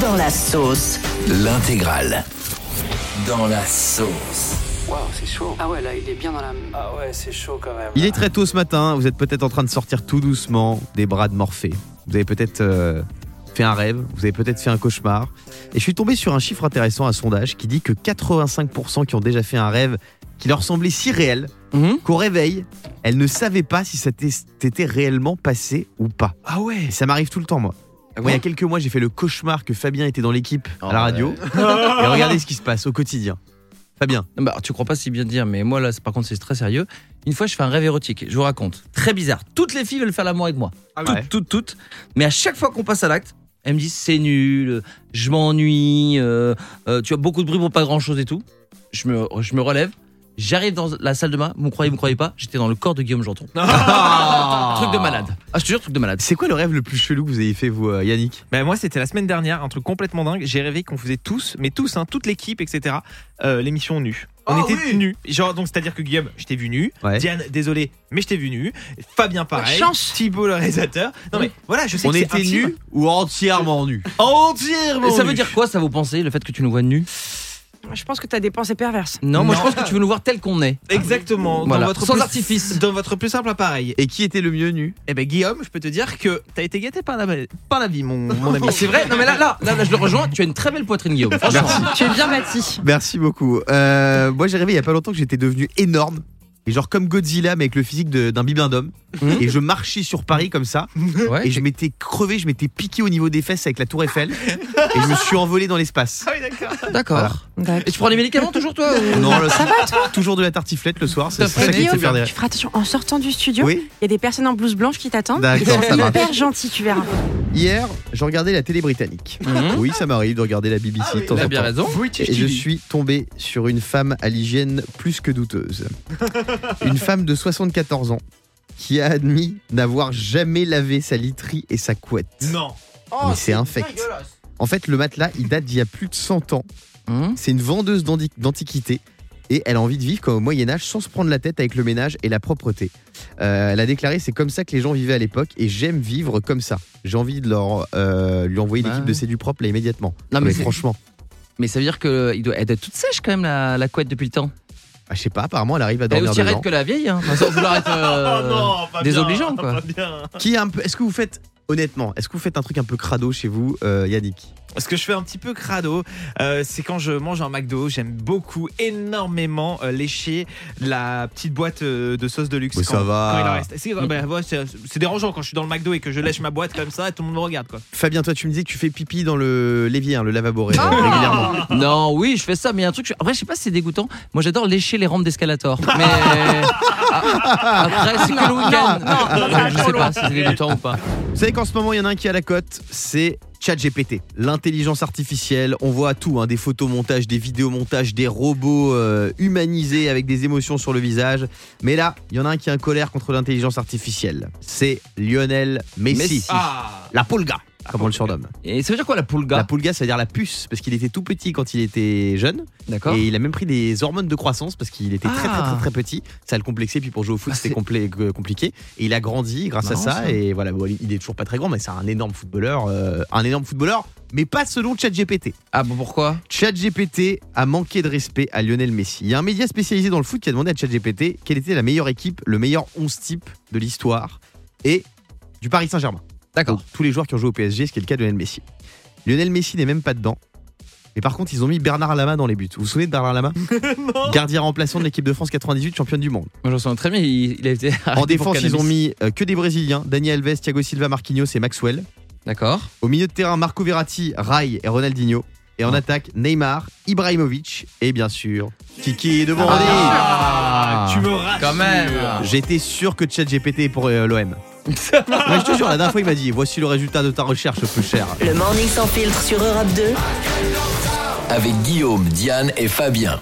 Dans la sauce. L'intégrale. Dans la sauce. Waouh, c'est chaud. Ah ouais, là, il est bien dans la. Ah ouais, c'est chaud quand même. Il est très tôt ce matin, vous êtes peut-être en train de sortir tout doucement des bras de Morphée. Vous avez peut-être euh, fait un rêve, vous avez peut-être fait un cauchemar. Et je suis tombé sur un chiffre intéressant, un sondage, qui dit que 85% qui ont déjà fait un rêve qui leur semblait si réel Mhm. qu'au réveil, elles ne savaient pas si ça t'était réellement passé ou pas. Ah ouais. Et ça m'arrive tout le temps, moi. Moi, il y a quelques mois, j'ai fait le cauchemar que Fabien était dans l'équipe à la Oh, radio. Et regardez ce qui se passe au quotidien. Fabien, Bah, tu crois pas si bien dire, mais moi là, c'est- par contre, c'est très sérieux. Une fois, je fais un rêve érotique. Je vous raconte. Très bizarre. Toutes les filles veulent faire l'amour avec moi. toutes, ouais. toutes, toutes. Mais à chaque fois qu'on passe à l'acte, elles me disent c'est nul, je m'ennuie, euh, euh, tu as beaucoup de bruit pour pas grand chose et tout. Je me, je me relève. J'arrive dans la salle de bain, vous me croyez, vous me croyez pas, j'étais dans le corps de Guillaume Janton. truc de malade. Ah, je te jure, truc de malade. c'est quoi le rêve le plus chelou que vous avez fait, vous, euh, Yannick? Ben moi c'était la semaine dernière, un truc complètement dingue. J'ai rêvé qu'on faisait tous, mais tous, hein, toute l'équipe, etc. euh, l'émission nue. On Ah était oui. nus. Genre donc c'est à dire que Guillaume, je t'ai vu nu. Ouais. Diane, désolé, mais je t'ai vu nu. Fabien pareil. chance. Thibault le réalisateur. Non mais voilà, je sais On que c'est était intime. nus ou entièrement nus? Entièrement. Et ça veut nus. dire quoi, ça vous pensez, le fait que tu nous vois nus Je pense que t'as des pensées perverses. Non, moi je pense que tu veux nous voir tel qu'on est. Exactement. Voilà. Dans votre Sans plus- artifice. Dans votre plus simple appareil. Et qui était le mieux nu? Eh ben Guillaume, je peux te dire que t'as été gâté par la, par la vie, mon, mon ami. C'est vrai Non mais là, là, là, là, je le rejoins. Tu as une très belle poitrine, Guillaume. Franchement. Tu es bien bâti. Merci beaucoup. Euh, moi, j'ai rêvé il y a pas longtemps que j'étais devenu énorme. Et genre comme Godzilla, mais avec le physique de- d'un bibendum. Mhm. Et je marchais sur Paris comme ça. Ouais, Et je m'étais crevé, je m'étais piqué au niveau des fesses avec la tour Eiffel. et je me suis envolé dans l'espace. Ah oui, d'accord. D'accord. Voilà. Et tu prends des médicaments toujours, toi ou- Non, le- toujours de la tartiflette le soir. C'est ça qui fait faire des tu feras attention en sortant du studio. Oui, Il y a des personnes en blouse blanche qui t'attendent. D'accord, Ils ça sont marche. hyper gentils, tu verras. hier, je regardais la télé britannique. Mhm. Oui, ça m'arrive de regarder la BBC de temps T'as en bien temps. raison. Et je suis tombé sur une femme à l'hygiène plus que douteuse. Une femme de 74 ans qui a admis n'avoir jamais lavé sa literie et sa couette. Non. Mais c'est infect. En fait, le matelas, il date d'il y a plus de 100 ans. Hum. C'est une vendeuse d'andi- d'antiquité. Et elle a envie de vivre comme au Moyen-Âge sans se prendre la tête avec le ménage et la propreté. Euh, elle a déclaré c'est comme ça que les gens vivaient à l'époque et j'aime vivre comme ça. J'ai envie de leur, euh, lui envoyer Bah l'équipe ouais. de C'est du propre là immédiatement. Non, mais c'est- franchement, Mais ça veut dire que il doit, elle doit être toute sèche quand même la, la couette depuis le temps. Ah, je sais pas, apparemment elle arrive à Elle est dormir aussi raide que la vieille. Hein. Sans vouloir être euh, oh non, pas désobligeant, bien, quoi. pas bien. Qui est un peu. Est-ce que vous faites honnêtement Est-ce que vous faites un truc un peu crado chez vous, euh, Yannick? Ce que je fais un petit peu crado, euh, c'est quand je mange un McDo, j'aime beaucoup, énormément euh, lécher la petite boîte euh, de sauce de luxe. Mais quand, ça va. quand il en reste. C'est bah, ouais, c'est- c'est dérangeant quand je suis dans le McDo et que je lèche ma boîte comme ça et tout le monde me regarde quoi. Fabien, toi tu me disais que tu fais pipi dans le l'évier, hein, le lavabo ré- régulièrement. Non, oui, je fais ça, mais il y a un truc. Après, je sais pas si c'est dégoûtant. Moi, j'adore lécher les rampes d'escalator. Mais Ah, après, c'est que le week-end. je sais pas si c'est dégoûtant ou pas. Vous savez qu'en ce moment il y en a un qui est à la cote, c'est ChatGPT, l'intelligence artificielle. On voit tout, hein, des photomontages, des vidéomontages, des robots euh, humanisés avec des émotions sur le visage. Mais là, il y en a un qui est en colère contre l'intelligence artificielle. C'est Lionel Messi, Messi. Ah la Pulga, comme on le surnomme. Et ça veut dire quoi la La pulga Pulga, ça veut dire la puce, parce qu'il était tout petit quand il était jeune. D'accord. Et il a même pris des hormones de croissance parce qu'il était très très Ah. très très petit. Ça le complexait. Puis pour jouer au foot, Ah, c'était c'est- complé- euh, compliqué. Et il a grandi grâce Marrant, à ça. ça. Et voilà, bon, il est toujours pas très grand, mais c'est un énorme footballeur. euh, un énorme footballeur, mais pas selon ChatGPT. Ah bon, pourquoi? ChatGPT a manqué de respect à Lionel Messi. Il y a un média spécialisé dans le foot qui a demandé à ChatGPT quelle était la meilleure équipe, le meilleur 11 type de l'histoire et du Paris Saint-Germain. D'accord. Tous les joueurs qui ont joué au PSG, ce qui est le cas de Lionel Messi. Lionel Messi n'est même pas dedans. Mais par contre, ils ont mis Bernard Lama dans les buts. Vous vous souvenez de Bernard Lama Gardien remplaçant de l'équipe de France 98, championne du monde. Moi, j'en souviens très bien. Il, il a été. En défense, ils ont mis euh, que des Brésiliens Daniel Alves, Thiago Silva, Marquinhos et Maxwell. D'accord. Au milieu de terrain, Marco Verratti, Rai et Ronaldinho. Et en Ah. attaque, Neymar, Ibrahimovic et bien sûr, Kiki de Bondy. Ah, tu me rassures. Quand même. J'étais sûr que ChatGPT est pour euh, l'OM. Mais je te jure, la dernière fois, il m'a dit Voici le résultat de ta recherche, peu cher. Le morning sans filtre sur Europe 2. Avec Guillaume, Diane et Fabien.